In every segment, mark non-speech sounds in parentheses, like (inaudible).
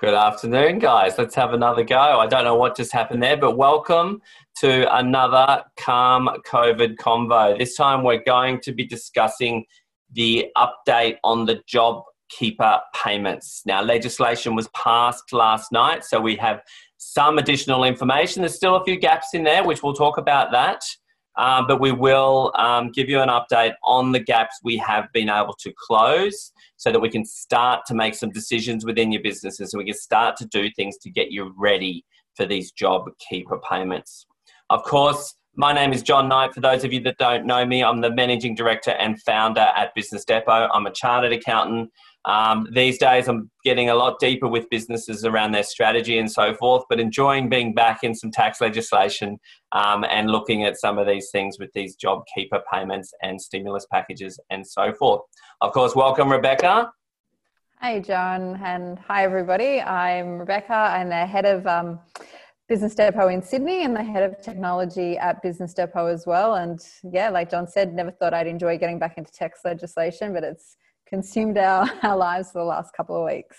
Good afternoon, guys. Let's have another go. I don't know what just happened there, but welcome to another Calm COVID Convo. This time we're going to be discussing the update on the job keeper payments. Now, legislation was passed last night, so we have some additional information. There's still a few gaps in there, which we'll talk about that. Um, but we will um, give you an update on the gaps we have been able to close so that we can start to make some decisions within your businesses and we can start to do things to get you ready for these job keeper payments. Of course, my name is John Knight. For those of you that don't know me, I'm the managing director and founder at Business Depot. I'm a chartered accountant um, these days, I'm getting a lot deeper with businesses around their strategy and so forth, but enjoying being back in some tax legislation um, and looking at some of these things with these job keeper payments and stimulus packages and so forth. Of course, welcome, Rebecca. Hi, John, and hi, everybody. I'm Rebecca. I'm the head of um, Business Depot in Sydney and the head of technology at Business Depot as well. And yeah, like John said, never thought I'd enjoy getting back into tax legislation, but it's consumed our, (laughs) our lives for the last couple of weeks.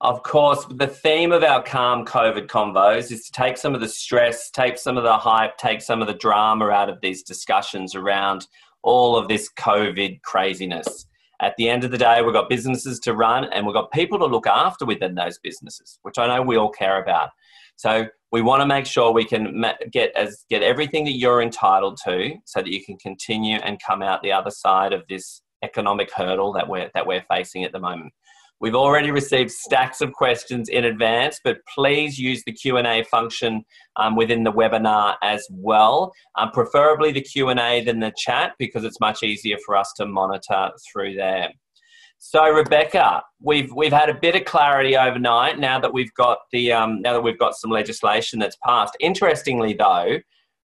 Of course, the theme of our calm COVID convos is to take some of the stress, take some of the hype, take some of the drama out of these discussions around all of this COVID craziness. At the end of the day, we've got businesses to run and we've got people to look after within those businesses, which I know we all care about. So we want to make sure we can get as get everything that you're entitled to, so that you can continue and come out the other side of this economic hurdle that we're that we're facing at the moment. We've already received stacks of questions in advance, but please use the Q&A function um, within the webinar as well. Um, preferably the Q&A than the chat because it's much easier for us to monitor through there. So Rebecca, we've we've had a bit of clarity overnight now that we've got the um, now that we've got some legislation that's passed. Interestingly, though,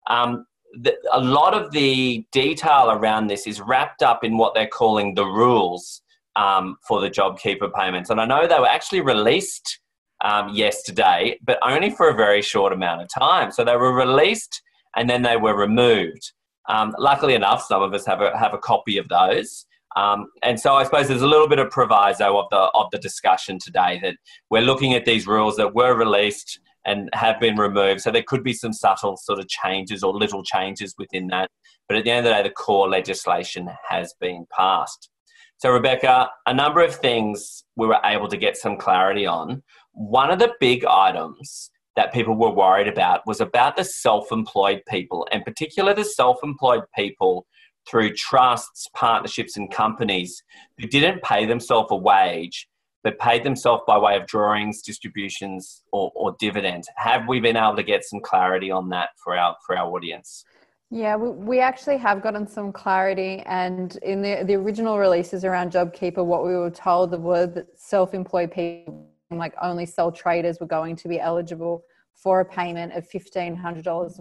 um, the, a lot of the detail around this is wrapped up in what they're calling the rules um, for the JobKeeper payments. And I know they were actually released um, yesterday, but only for a very short amount of time. So they were released and then they were removed. Um, luckily enough, some of us have a, have a copy of those. Um, and so I suppose there's a little bit of proviso of the of the discussion today that we're looking at these rules that were released and have been removed. So there could be some subtle sort of changes or little changes within that. But at the end of the day, the core legislation has been passed. So, Rebecca, a number of things we were able to get some clarity on. One of the big items that people were worried about was about the self employed people, and particular the self employed people through trusts, partnerships, and companies who didn't pay themselves a wage but paid themselves by way of drawings, distributions, or, or dividends. Have we been able to get some clarity on that for our for our audience? Yeah, we, we actually have gotten some clarity, and in the the original releases around JobKeeper, what we were told were that self-employed people, like only sole traders, were going to be eligible for a payment of fifteen hundred dollars.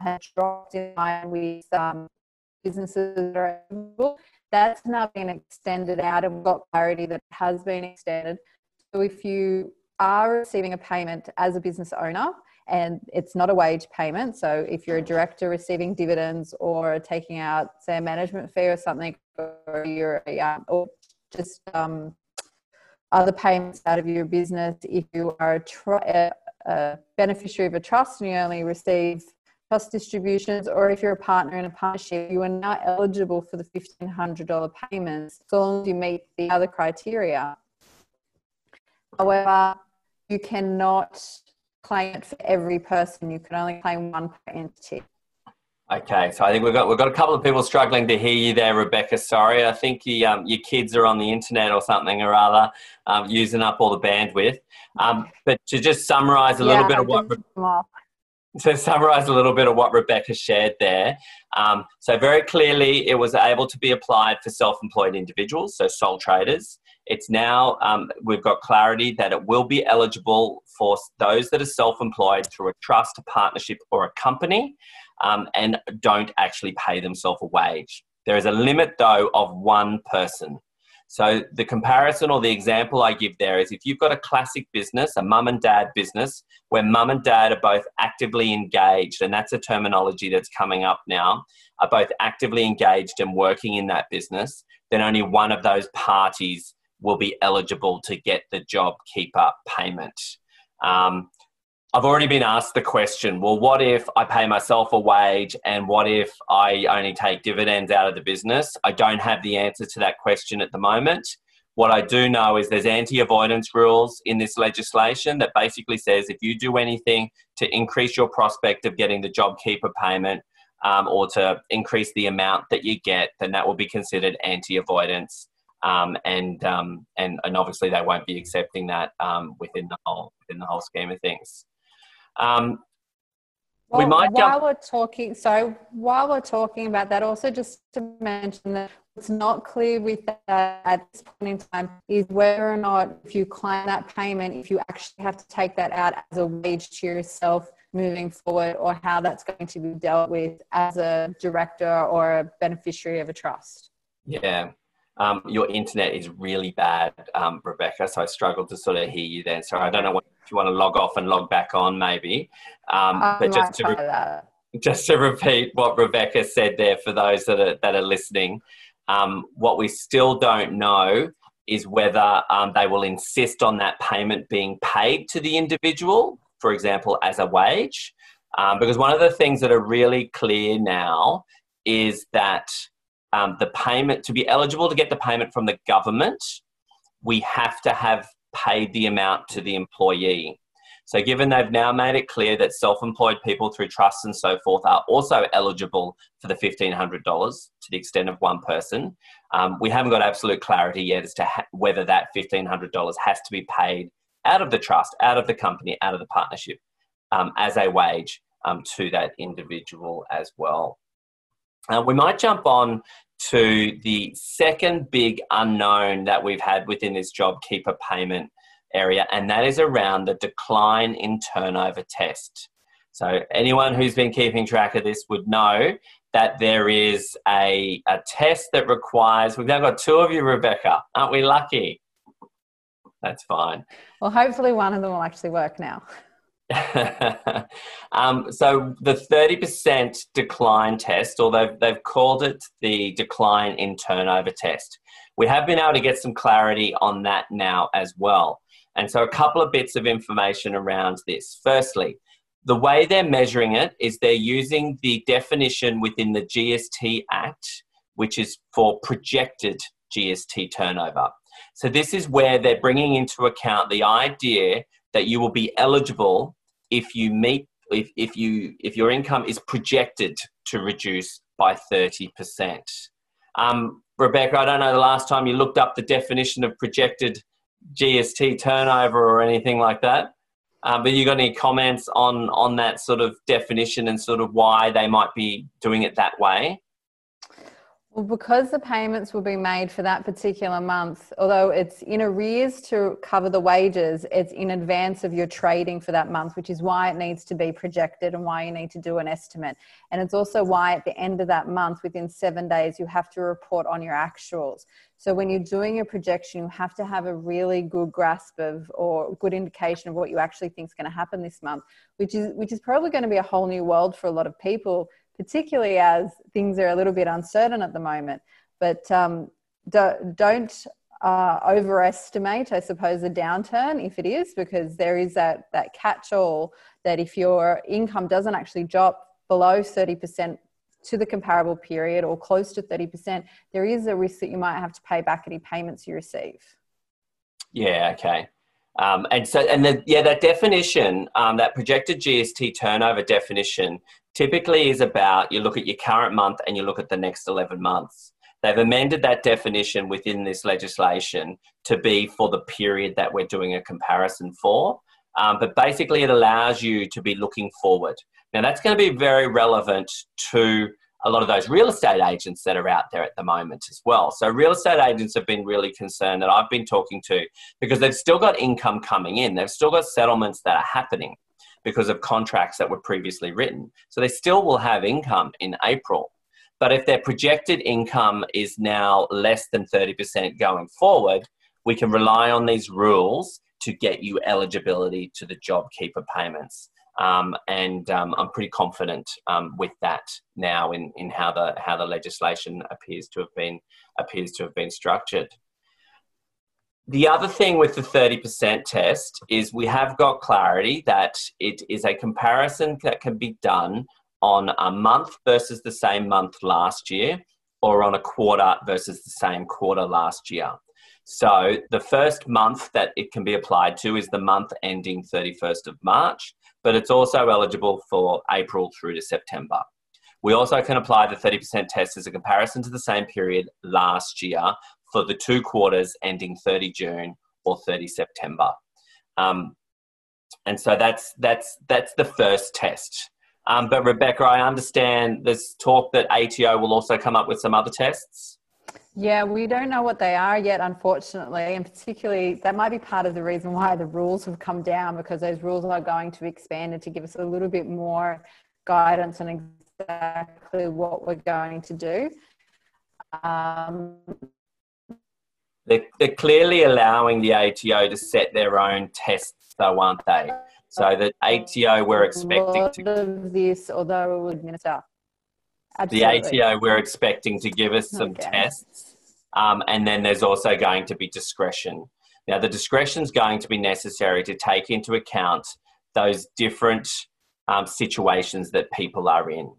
Had dropped in line with um, businesses that are able that's now been extended out and we've got clarity that has been extended. So if you are receiving a payment as a business owner and it's not a wage payment, so if you're a director receiving dividends or taking out, say, a management fee or something, or you're a, um, or just um, other payments out of your business, if you are a, tr- a, a beneficiary of a trust and you only receive trust distributions, or if you're a partner in a partnership, you are now eligible for the $1,500 payments so long as you meet the other criteria. However, you cannot claim it for every person. You can only claim one per entity. Okay, so I think we've got we've got a couple of people struggling to hear you there, Rebecca. Sorry, I think you, um, your kids are on the internet or something or other, um, using up all the bandwidth. Um, but to just summarise a yeah, little bit of what to (laughs) summarize a little bit of what Rebecca shared there. Um, so, very clearly, it was able to be applied for self employed individuals, so sole traders. It's now, um, we've got clarity that it will be eligible for those that are self employed through a trust, a partnership, or a company um, and don't actually pay themselves a wage. There is a limit, though, of one person. So the comparison or the example I give there is if you've got a classic business, a mum and dad business, where mum and dad are both actively engaged, and that's a terminology that's coming up now, are both actively engaged and working in that business, then only one of those parties will be eligible to get the job JobKeeper payment. Um, I've already been asked the question well, what if I pay myself a wage and what if I only take dividends out of the business? I don't have the answer to that question at the moment. What I do know is there's anti avoidance rules in this legislation that basically says if you do anything to increase your prospect of getting the JobKeeper payment um, or to increase the amount that you get, then that will be considered anti avoidance. Um, and, um, and and obviously they won't be accepting that um, within the whole within the whole scheme of things. Um, well, we might while jump- we're talking, so while we're talking about that, also just to mention that it's not clear with that at this point in time is whether or not if you claim that payment, if you actually have to take that out as a wage to yourself moving forward, or how that's going to be dealt with as a director or a beneficiary of a trust. Yeah, um, your internet is really bad, um, Rebecca. So I struggled to sort of hear you then. So I don't know what, if you want to log off and log back on, maybe. Um, but just to, re- just to repeat what Rebecca said there for those that are that are listening, um, what we still don't know is whether um, they will insist on that payment being paid to the individual, for example, as a wage. Um, because one of the things that are really clear now is that um, the payment to be eligible to get the payment from the government, we have to have paid the amount to the employee. So, given they've now made it clear that self employed people through trusts and so forth are also eligible for the $1,500 to the extent of one person, um, we haven't got absolute clarity yet as to ha- whether that $1,500 has to be paid out of the trust, out of the company, out of the partnership um, as a wage um, to that individual as well. Uh, we might jump on to the second big unknown that we've had within this JobKeeper payment area, and that is around the decline in turnover test. So, anyone who's been keeping track of this would know that there is a, a test that requires, we've now got two of you, Rebecca. Aren't we lucky? That's fine. Well, hopefully, one of them will actually work now. (laughs) (laughs) um, so the 30% decline test, or they've, they've called it the decline in turnover test. We have been able to get some clarity on that now as well. And so a couple of bits of information around this. Firstly, the way they're measuring it is they're using the definition within the GST Act, which is for projected GST turnover. So this is where they're bringing into account the idea that you will be eligible if you meet if, if you if your income is projected to reduce by 30%. Um, Rebecca, I don't know the last time you looked up the definition of projected GST turnover or anything like that. Um, but you got any comments on on that sort of definition and sort of why they might be doing it that way? Well, because the payments will be made for that particular month, although it's in arrears to cover the wages, it's in advance of your trading for that month, which is why it needs to be projected and why you need to do an estimate. And it's also why at the end of that month, within seven days, you have to report on your actuals. So when you're doing your projection, you have to have a really good grasp of or good indication of what you actually think is going to happen this month, which is which is probably going to be a whole new world for a lot of people particularly as things are a little bit uncertain at the moment. But um, do, don't uh, overestimate, I suppose, the downturn if it is, because there is that, that catch all that if your income doesn't actually drop below 30% to the comparable period or close to 30%, there is a risk that you might have to pay back any payments you receive. Yeah, okay. Um, and so, and the, yeah, that definition, um, that projected GST turnover definition, typically is about you look at your current month and you look at the next 11 months. They've amended that definition within this legislation to be for the period that we're doing a comparison for. Um, but basically, it allows you to be looking forward. Now, that's going to be very relevant to a lot of those real estate agents that are out there at the moment as well. So, real estate agents have been really concerned that I've been talking to because they've still got income coming in, they've still got settlements that are happening because of contracts that were previously written. So they still will have income in April. But if their projected income is now less than 30% going forward, we can rely on these rules to get you eligibility to the JobKeeper payments. Um, and um, I'm pretty confident um, with that now in, in how the how the legislation appears to have been appears to have been structured. The other thing with the 30% test is we have got clarity that it is a comparison that can be done on a month versus the same month last year or on a quarter versus the same quarter last year. So the first month that it can be applied to is the month ending 31st of March, but it's also eligible for April through to September. We also can apply the 30% test as a comparison to the same period last year for the two quarters ending 30 June or 30 September. Um, and so that's that's that's the first test. Um, but Rebecca, I understand there's talk that ATO will also come up with some other tests. Yeah, we don't know what they are yet, unfortunately, and particularly that might be part of the reason why the rules have come down because those rules are going to expand and to give us a little bit more guidance on exactly what we're going to do. Um, they're, they're clearly allowing the ATO to set their own tests, though, aren't they? So the ATO we're expecting to of this, although would administer. Absolutely. The ATO we're expecting to give us some okay. tests, um, and then there's also going to be discretion. Now the discretion is going to be necessary to take into account those different um, situations that people are in.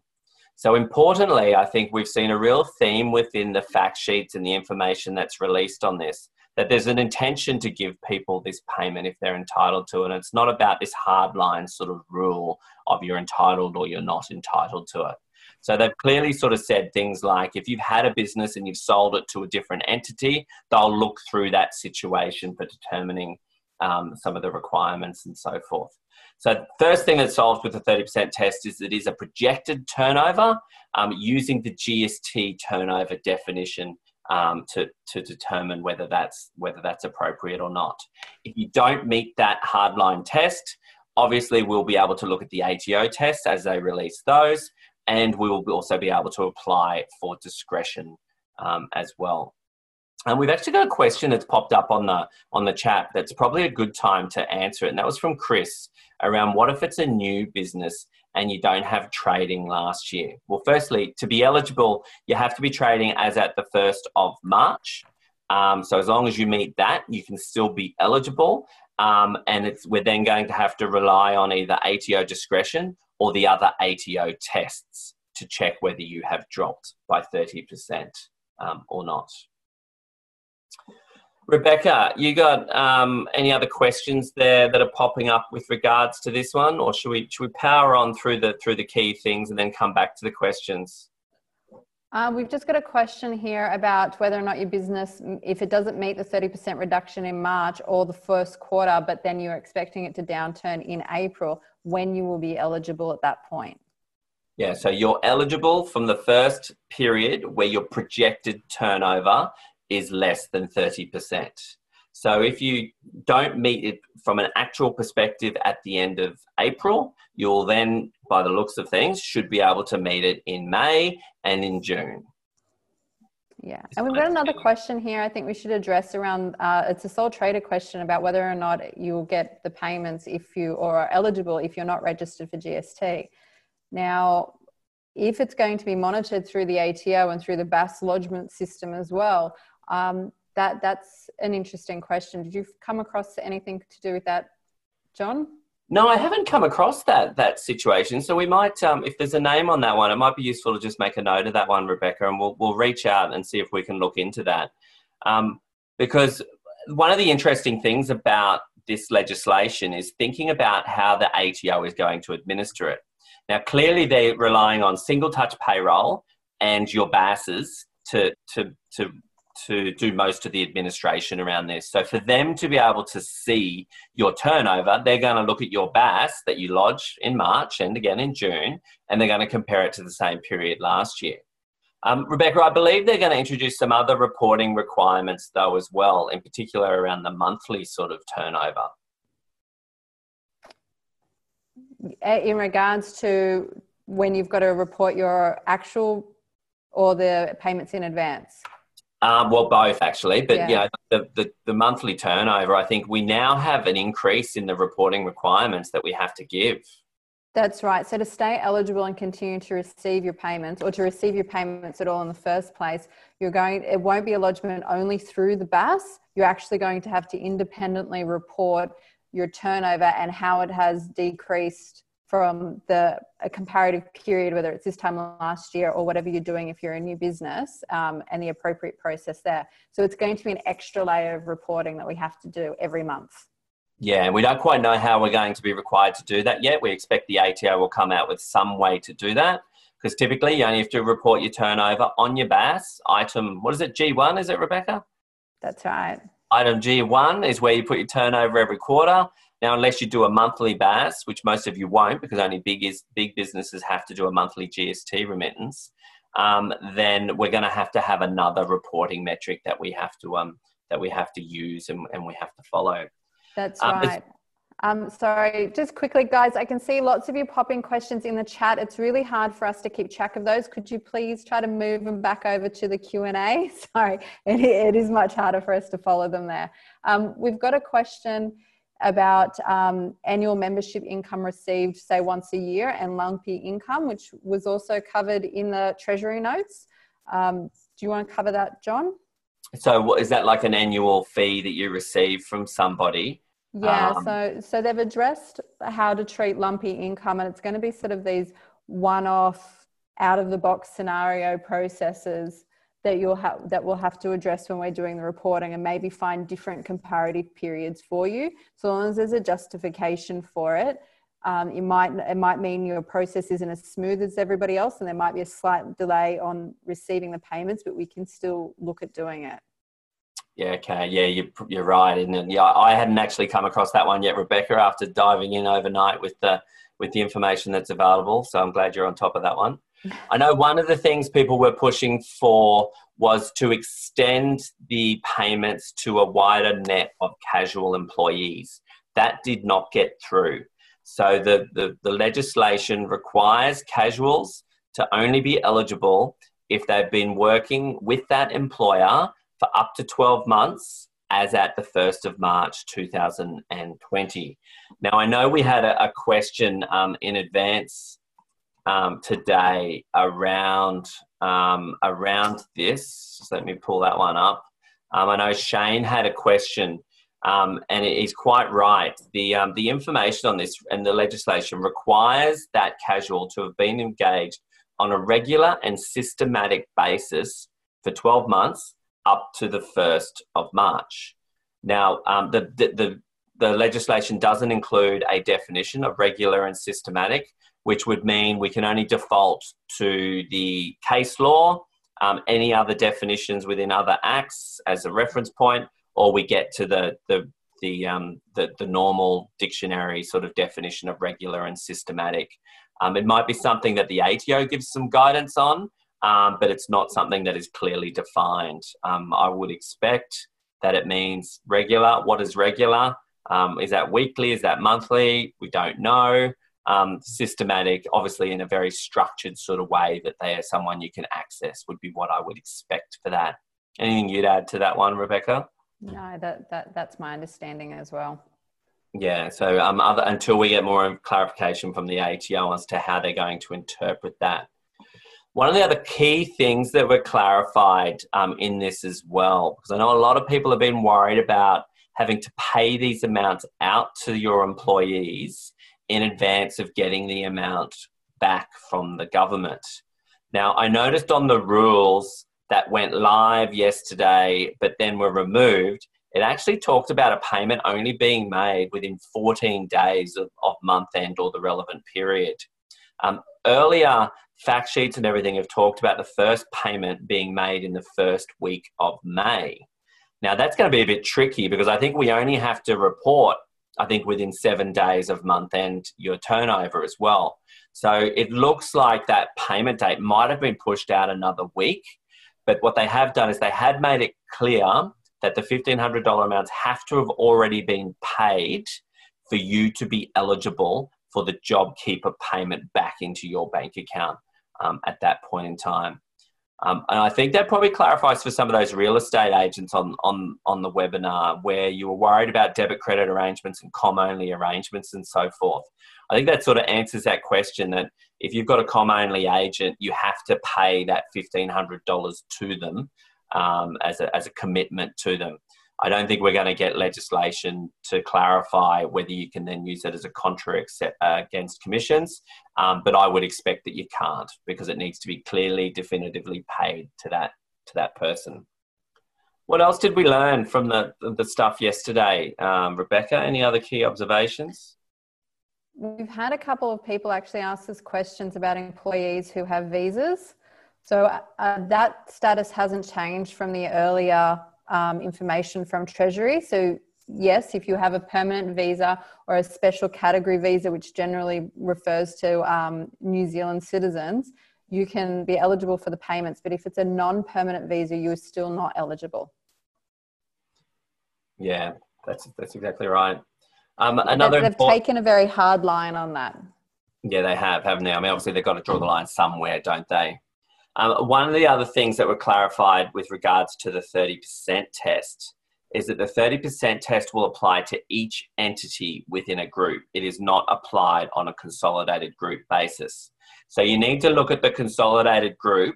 So, importantly, I think we've seen a real theme within the fact sheets and the information that's released on this that there's an intention to give people this payment if they're entitled to it. And it's not about this hardline sort of rule of you're entitled or you're not entitled to it. So they've clearly sort of said things like if you've had a business and you've sold it to a different entity, they'll look through that situation for determining um, some of the requirements and so forth. So, first thing that solves with the 30% test is it is a projected turnover um, using the GST turnover definition um, to, to determine whether that's, whether that's appropriate or not. If you don't meet that hardline test, obviously we'll be able to look at the ATO tests as they release those, and we will also be able to apply for discretion um, as well. And we've actually got a question that's popped up on the on the chat that's probably a good time to answer it. And that was from Chris around what if it's a new business and you don't have trading last year? Well, firstly, to be eligible, you have to be trading as at the 1st of March. Um, so as long as you meet that, you can still be eligible. Um, and we're then going to have to rely on either ATO discretion or the other ATO tests to check whether you have dropped by 30% um, or not. Rebecca, you got um, any other questions there that are popping up with regards to this one, or should we should we power on through the through the key things and then come back to the questions? Uh, we've just got a question here about whether or not your business, if it doesn't meet the 30% reduction in March or the first quarter, but then you're expecting it to downturn in April, when you will be eligible at that point. Yeah, so you're eligible from the first period where your projected turnover is less than 30%. So if you don't meet it from an actual perspective at the end of April, you'll then, by the looks of things, should be able to meet it in May and in June. Yeah, and we've got another question here. I think we should address around. Uh, it's a sole trader question about whether or not you'll get the payments if you or are eligible if you're not registered for GST. Now, if it's going to be monitored through the ATO and through the BAS lodgement system as well, um, that that's an interesting question. Did you come across anything to do with that, John? No, I haven't come across that that situation. So we might, um, if there's a name on that one, it might be useful to just make a note of that one, Rebecca, and we'll we'll reach out and see if we can look into that. Um, because one of the interesting things about this legislation is thinking about how the ATO is going to administer it. Now, clearly, they're relying on single touch payroll and your BASs to to to to do most of the administration around this. So for them to be able to see your turnover, they're going to look at your BAS that you lodge in March and again in June, and they're going to compare it to the same period last year. Um, Rebecca, I believe they're going to introduce some other reporting requirements though as well, in particular around the monthly sort of turnover. In regards to when you've got to report your actual or the payments in advance? Um, well, both actually, but yeah, yeah the, the, the, monthly turnover. I think we now have an increase in the reporting requirements that we have to give. That's right. So to stay eligible and continue to receive your payments or to receive your payments at all in the first place, you're going it won't be a lodgement only through the BAS. You're actually going to have to independently report your turnover and how it has decreased from the a comparative period, whether it's this time last year or whatever you're doing if you're a new business, um, and the appropriate process there. So it's going to be an extra layer of reporting that we have to do every month. Yeah, we don't quite know how we're going to be required to do that yet. We expect the ATO will come out with some way to do that because typically you only have to report your turnover on your BAS item. What is it? G1 is it, Rebecca? That's right. Item G1 is where you put your turnover every quarter. Now, unless you do a monthly BAS, which most of you won't, because only big is big businesses have to do a monthly GST remittance, um, then we're going to have to have another reporting metric that we have to um, that we have to use and, and we have to follow. That's um, right. Um, sorry, just quickly, guys, I can see lots of you popping questions in the chat. It's really hard for us to keep track of those. Could you please try to move them back over to the Q&A? (laughs) Sorry, it, it is much harder for us to follow them there. Um, we've got a question about um, annual membership income received, say, once a year and lumpy income, which was also covered in the Treasury notes. Um, do you want to cover that, John? So, what, is that like an annual fee that you receive from somebody? Yeah, um, so so they've addressed how to treat lumpy income, and it's going to be sort of these one-off, out-of-the-box scenario processes that you'll have that we'll have to address when we're doing the reporting, and maybe find different comparative periods for you. So long as there's a justification for it, um, it might it might mean your process isn't as smooth as everybody else, and there might be a slight delay on receiving the payments, but we can still look at doing it. Yeah, okay. Yeah, you, you're right. And yeah, I hadn't actually come across that one yet, Rebecca, after diving in overnight with the, with the information that's available. So I'm glad you're on top of that one. I know one of the things people were pushing for was to extend the payments to a wider net of casual employees. That did not get through. So the, the, the legislation requires casuals to only be eligible if they've been working with that employer for up to 12 months as at the 1st of March 2020. Now, I know we had a, a question um, in advance um, today around, um, around this. Let me pull that one up. Um, I know Shane had a question, um, and he's quite right. The, um, the information on this and the legislation requires that casual to have been engaged on a regular and systematic basis for 12 months up to the 1st of March. Now, um, the, the, the, the legislation doesn't include a definition of regular and systematic, which would mean we can only default to the case law, um, any other definitions within other acts as a reference point, or we get to the, the, the, um, the, the, normal dictionary sort of definition of regular and systematic. Um, it might be something that the ATO gives some guidance on, um, but it's not something that is clearly defined. Um, I would expect that it means regular. What is regular? Um, is that weekly? Is that monthly? We don't know. Um, systematic, obviously, in a very structured sort of way that they are someone you can access, would be what I would expect for that. Anything you'd add to that one, Rebecca? No, that, that that's my understanding as well. Yeah, so um, other, until we get more clarification from the ATO as to how they're going to interpret that. One of the other key things that were clarified um, in this as well, because I know a lot of people have been worried about having to pay these amounts out to your employees in advance of getting the amount back from the government. Now, I noticed on the rules that went live yesterday but then were removed, it actually talked about a payment only being made within 14 days of, of month end or the relevant period. Um, earlier, fact sheets and everything have talked about the first payment being made in the first week of May. Now, that's going to be a bit tricky because I think we only have to report, I think, within seven days of month end your turnover as well. So it looks like that payment date might have been pushed out another week. But what they have done is they had made it clear that the $1,500 amounts have to have already been paid for you to be eligible for the JobKeeper payment back into your bank account um, at that point in time. Um, and I think that probably clarifies for some of those real estate agents on, on, on the webinar where you were worried about debit credit arrangements and com only arrangements and so forth. I think that sort of answers that question that if you've got a com only agent, you have to pay that $1,500 to them um, as, a, as a commitment to them. I don't think we're going to get legislation to clarify whether you can then use it as a contra against commissions, um, but I would expect that you can't because it needs to be clearly, definitively paid to that to that person. What else did we learn from the the stuff yesterday, um, Rebecca? Any other key observations? We've had a couple of people actually ask us questions about employees who have visas. So uh, that status hasn't changed from the earlier um, information from Treasury. So, yes, if you have a permanent visa or a special category visa, which generally refers to um, New Zealand citizens, you can be eligible for the payments. But if it's a non permanent visa, you're still not eligible. Yeah, that's, that's exactly right. Um, another they've, they've taken a very hard line on that. Yeah, they have, haven't they? I mean, obviously they've got to draw the line somewhere, don't they? Um, one of the other things that were clarified with regards to the 30% test is that the 30% test will apply to each entity within a group. It is not applied on a consolidated group basis. So you need to look at the consolidated group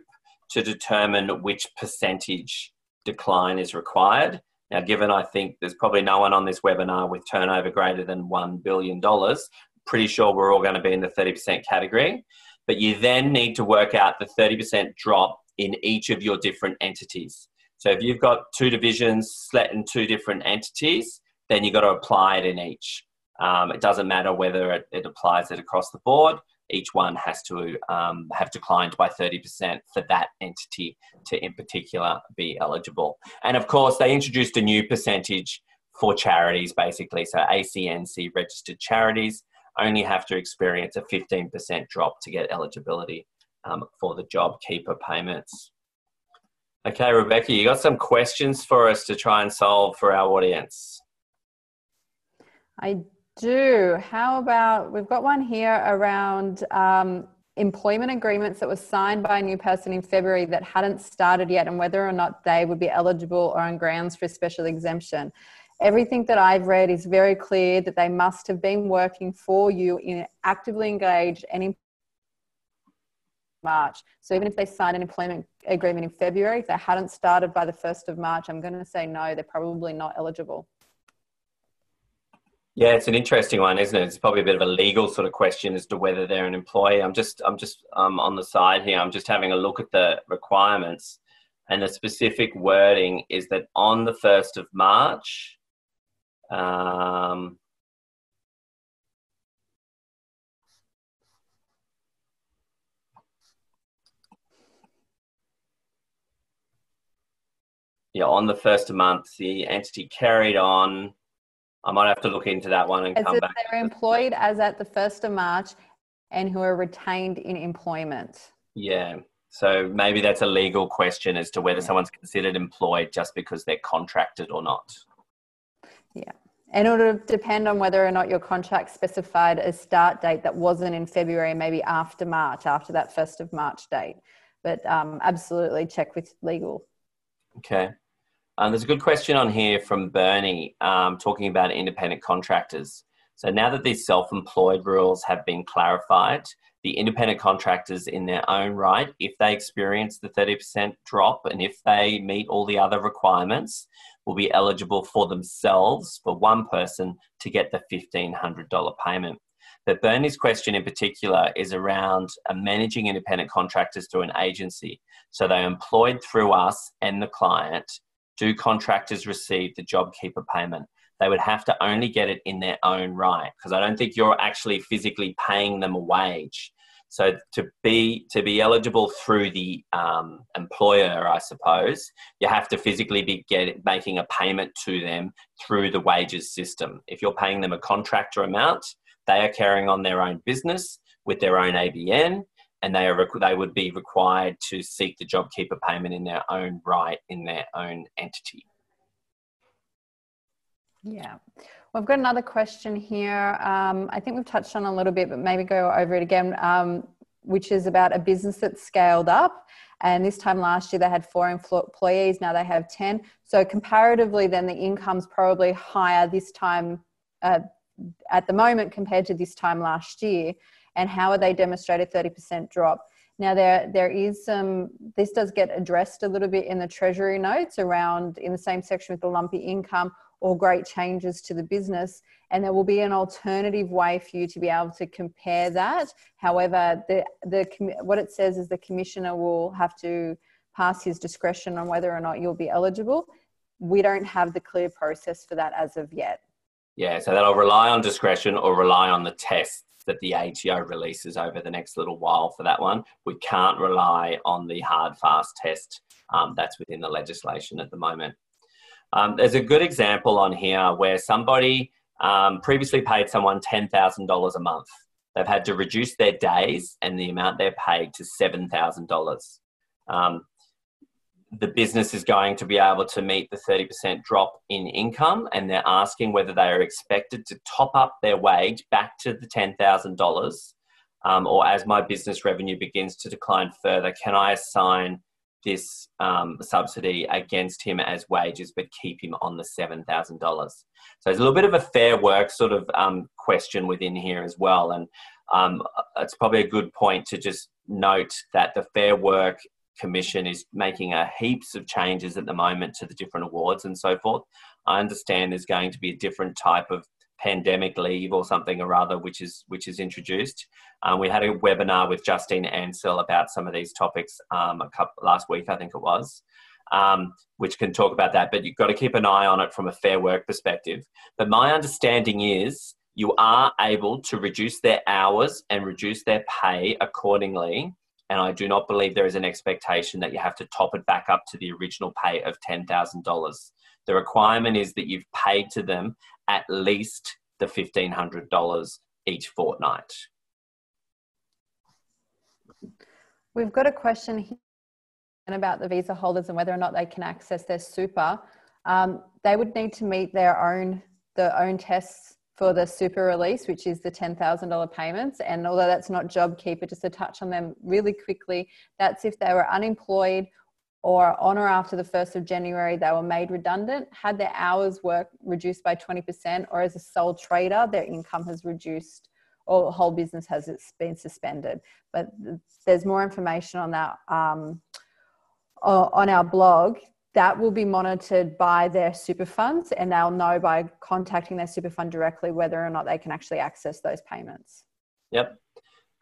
to determine which percentage decline is required. Now, given I think there's probably no one on this webinar with turnover greater than $1 billion, pretty sure we're all going to be in the 30% category but you then need to work out the 30% drop in each of your different entities. So if you've got two divisions split in two different entities, then you've got to apply it in each. Um, it doesn't matter whether it, it, applies it across the board. Each one has to um, have declined by 30% for that entity to, in particular, be eligible. And of course, they introduced a new percentage for charities, basically. So ACNC registered charities only have to experience a 15% drop to get eligibility um, for the JobKeeper payments. Okay, Rebecca, you got some questions for us to try and solve for our audience? I do. How about we've got one here around um, employment agreements that were signed by a new person in February that hadn't started yet and whether or not they would be eligible or on grounds for special exemption everything that I've read is very clear that they must have been working for you in actively engaged and in March. So even if they signed an employment agreement in February, if they hadn't started by the 1st of March, I'm going to say no, they're probably not eligible. Yeah, it's an interesting one, isn't it? It's probably a bit of a legal sort of question as to whether they're an employee. I'm just, I'm just um, on the side here. I'm just having a look at the requirements, and the specific wording is that on the first of March, um, yeah, on the first month, the entity carried on. I might have to look into that one and as come back. They're employed as at the first of March and who are retained in employment. Yeah. So maybe that's a legal question as to whether someone's considered employed just because they're contracted or not. Yeah. And it'll depend on whether or not your contract specified a start date that wasn't in February, maybe after March, after that 1st of March date. But um, absolutely check with legal. Okay. Um, there's a good question on here from Bernie um, talking about independent contractors. So now that these self employed rules have been clarified, the independent contractors, in their own right, if they experience the 30% drop and if they meet all the other requirements, will be eligible for themselves, for one person, to get the $1,500 payment. But Bernie's question in particular is around managing independent contractors through an agency. So they're employed through us and the client. Do contractors receive the JobKeeper payment? They would have to only get it in their own right because I don't think you're actually physically paying them a wage. So to be to be eligible through the um, employer, I suppose you have to physically be get, making a payment to them through the wages system. If you're paying them a contractor amount, they are carrying on their own business with their own ABN, and they are they would be required to seek the JobKeeper payment in their own right in their own entity. Yeah. We've got another question here. Um, I think we've touched on a little bit, but maybe go over it again. Um, which is about a business that's scaled up. And this time last year, they had four employees. Now they have 10. So, comparatively, then the income's probably higher this time uh, at the moment compared to this time last year. And how are they demonstrated 30% drop? Now there there is some this does get addressed a little bit in the treasury notes around in the same section with the lumpy income or great changes to the business and there will be an alternative way for you to be able to compare that however the the what it says is the commissioner will have to pass his discretion on whether or not you'll be eligible we don't have the clear process for that as of yet yeah so that'll rely on discretion or rely on the test that the ATO releases over the next little while for that one. We can't rely on the hard fast test um, that's within the legislation at the moment. Um, there's a good example on here where somebody um, previously paid someone $10,000 a month. They've had to reduce their days and the amount they're paid to $7,000. Um, the business is going to be able to meet the 30% drop in income and they're asking whether they are expected to top up their wage back to the $10,000 um, or as my business revenue begins to decline further, can I assign this um, subsidy against him as wages but keep him on the $7,000? So there's a little bit of a fair work sort of um, question within here as well. And um, it's probably a good point to just note that the Fair Work Commission is making a heaps of changes at the moment to the different awards and so forth. I understand there's going to be a different type of pandemic leave or something or other which is which is introduced. Um, we had a webinar with Justine Ansell about some of these topics um, a couple last week, I think it was. Um, which can talk about that, but you've got to keep an eye on it from a fair work perspective. But my understanding is you are able to reduce their hours and reduce their pay accordingly and I do not believe there is an expectation that you have to top it back up to the original pay of $10,000. The requirement is that you've paid to them at least the $1,500 each fortnight. We've got a question here about the visa holders and whether or not they can access their super. Um, they would need to meet their own their own tests for the super release, which is the $10,000 payments. And although that's not JobKeeper, just to touch on them really quickly, that's if they were unemployed or on or after the 1st of January, they were made redundant, had their hours work reduced by 20%, or as a sole trader, their income has reduced or whole business has been suspended. But there's more information on that um, on our blog that will be monitored by their super funds and they'll know by contacting their super fund directly whether or not they can actually access those payments. Yep.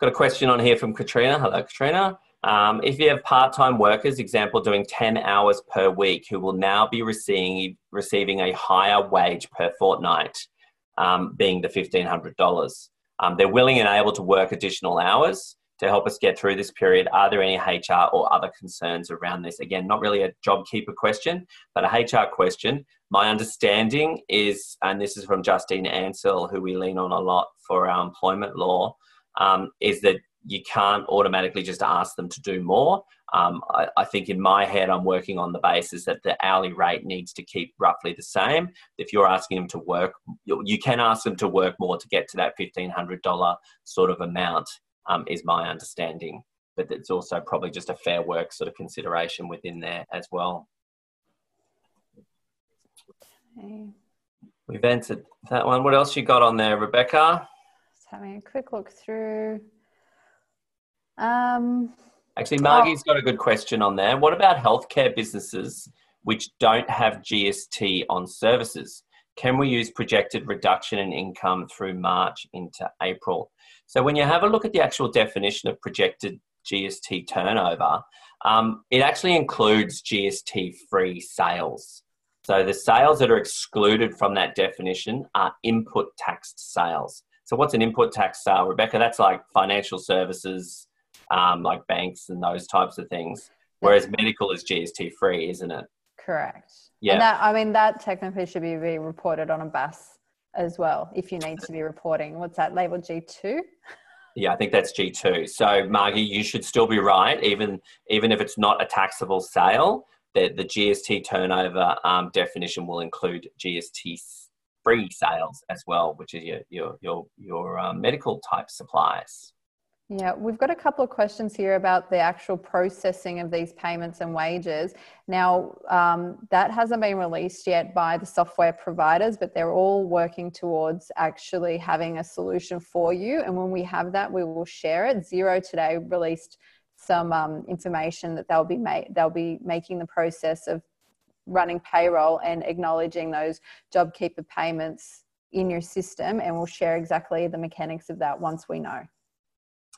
Got a question on here from Katrina. Hello, Katrina. Um, if you have part-time workers, example, doing 10 hours per week, who will now be receiving, receiving a higher wage per fortnight, um, being the $1,500. Um, they're willing and able to work additional hours to help us get through this period. Are there any HR or other concerns around this? Again, not really a job keeper question, but a HR question. My understanding is, and this is from Justine Ansell, who we lean on a lot for our employment law, um, is that you can't automatically just ask them to do more. Um, I, I, think in my head, I'm working on the basis that the hourly rate needs to keep roughly the same. If you're asking them to work, you, can ask them to work more to get to that $1,500 sort of amount um, is my understanding. But it's also probably just a fair work sort of consideration within there as well. Okay. We've answered that one. What else you got on there, Rebecca? Just having a quick look through. Um, Actually, Margie's oh. got a good question on there. What about healthcare businesses which don't have GST on services? Can we use projected reduction in income through March into April? So when you have a look at the actual definition of projected GST turnover, um, it actually includes GST free sales. So the sales that are excluded from that definition are input taxed sales. So what's an input tax sale, Rebecca? That's like financial services, um, like banks and those types of things. Whereas medical is GST free, isn't it? Correct. Yeah. And that, I mean, that technically should be reported on a BAS as well if you need to be reporting. What's that label G2? Yeah, I think that's G2. So Margie, you should still be right, even even if it's not a taxable sale. The, the GST turnover um, definition will include GST free sales as well, which is your your your, your um, medical type supplies. Yeah, we've got a couple of questions here about the actual processing of these payments and wages. Now, um, that hasn't been released yet by the software providers, but they're all working towards actually having a solution for you. And when we have that, we will share it. Xero today released some um, information that they'll be they'll be making the process of running payroll and acknowledging those JobKeeper payments in your system, and we'll share exactly the mechanics of that once we know.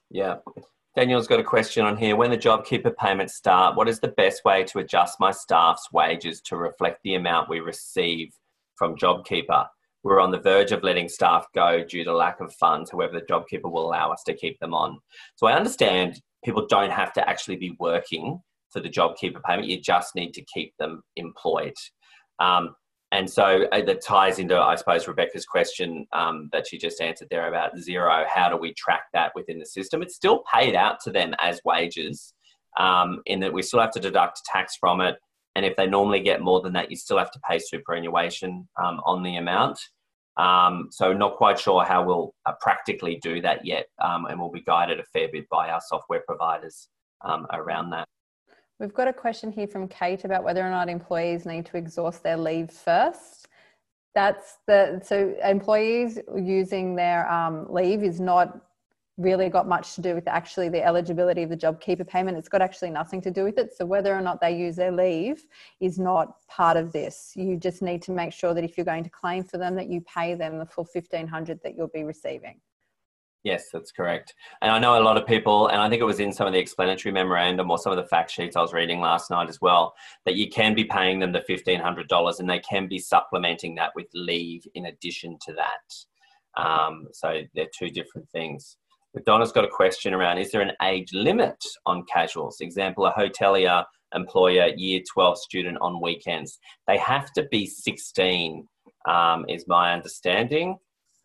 Yeah. Daniel's got a question on here. When the JobKeeper payments start, what is the best way to adjust my staff's wages to reflect the amount we receive from JobKeeper? We're on the verge of letting staff go due to lack of funds. However, the JobKeeper will allow us to keep them on. So I understand people don't have to actually be working for the JobKeeper payment. You just need to keep them employed. Um, and so uh, that ties into, I suppose, Rebecca's question um, that she just answered there about Xero. How do we track that within the system? It's still paid out to them as wages, um, in that we still have to deduct tax from it. And if they normally get more than that, you still have to pay superannuation um, on the amount. Um, so, not quite sure how we'll uh, practically do that yet. Um, and we'll be guided a fair bit by our software providers um, around that. We've got a question here from Kate about whether or not employees need to exhaust their leave first. That's the so employees using their um, leave is not really got much to do with actually the eligibility of the JobKeeper payment. It's got actually nothing to do with it. So whether or not they use their leave is not part of this. You just need to make sure that if you're going to claim for them, that you pay them the full fifteen hundred that you'll be receiving. Yes, that's correct. And I know a lot of people, and I think it was in some of the explanatory memorandum or some of the fact sheets I was reading last night as well, that you can be paying them the $1,500 and they can be supplementing that with leave in addition to that. Um, so they're two different things. But Donna's got a question around is there an age limit on casuals? Example, a hotelier employer, year 12 student on weekends. They have to be 16, um, is my understanding.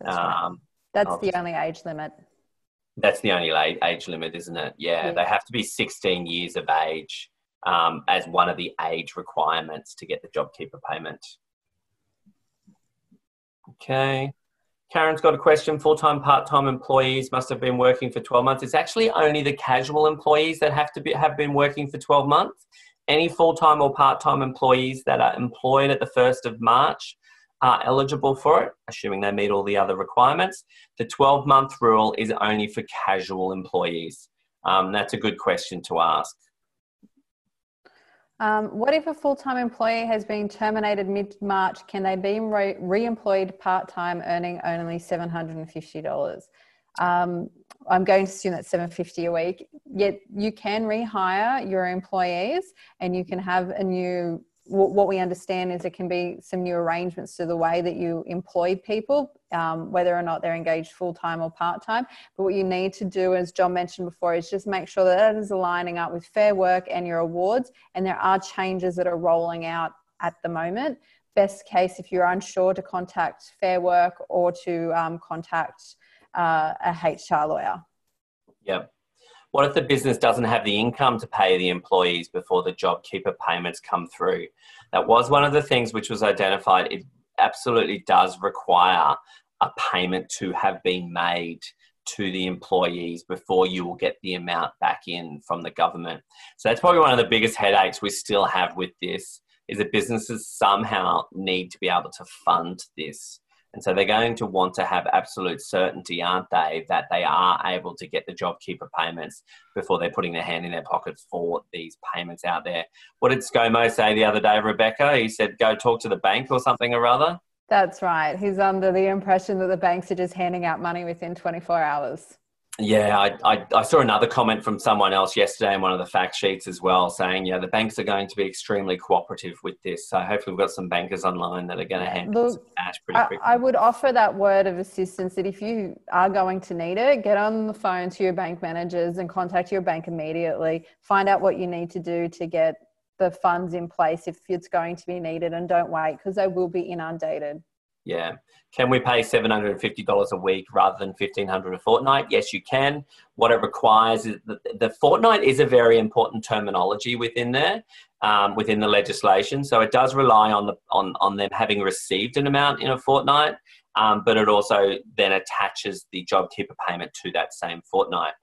Um, that's the only age limit. That's the only age limit, isn't it? Yeah, yeah. they have to be 16 years of age um, as one of the age requirements to get the JobKeeper payment. Okay. Karen's got a question. Full time, part time employees must have been working for 12 months. It's actually only the casual employees that have to be, have been working for 12 months. Any full time or part time employees that are employed at the 1st of March are eligible for it, assuming they meet all the other requirements. The 12 month rule is only for casual employees. Um, that's a good question to ask. Um, what if a full time employee has been terminated mid March? Can they be re employed part time earning only $750? Um, I'm going to assume that's 750 a week. Yet you can rehire your employees and you can have a new what we understand is there can be some new arrangements to the way that you employ people, um, whether or not they're engaged full time or part time. But what you need to do, as John mentioned before, is just make sure that that is aligning up with Fair Work and your awards. And there are changes that are rolling out at the moment. Best case, if you're unsure, to contact Fair Work or to um, contact uh, a HR lawyer. Yep. What if the business doesn't have the income to pay the employees before the JobKeeper payments come through? That was one of the things which was identified. It absolutely does require a payment to have been made to the employees before you will get the amount back in from the government. So that's probably one of the biggest headaches we still have with this is that businesses somehow need to be able to fund this. And so they're going to want to have absolute certainty, aren't they, that they are able to get the JobKeeper payments before they're putting their hand in their pocket for these payments out there. What did ScoMo say the other day, Rebecca? He said, go talk to the bank or something or other? That's right. He's under the impression that the banks are just handing out money within 24 hours. Yeah, I, I, I, saw another comment from someone else yesterday in one of the fact sheets as well saying, yeah, the banks are going to be extremely cooperative with this. So hopefully we've got some bankers online that are going to handle Look, cash pretty quickly. I, I would offer that word of assistance that if you are going to need it, get on the phone to your bank managers and contact your bank immediately. Find out what you need to do to get the funds in place if it's going to be needed and don't wait because they will be inundated. Yeah. Can we pay $750 a week rather than 1500 a fortnight? Yes, you can. What it requires is the, the fortnight is a very important terminology within there, um, within the legislation. So it does rely on, the, on, on them having received an amount in a fortnight, um, but it also then attaches the JobKeeper payment to that same fortnight.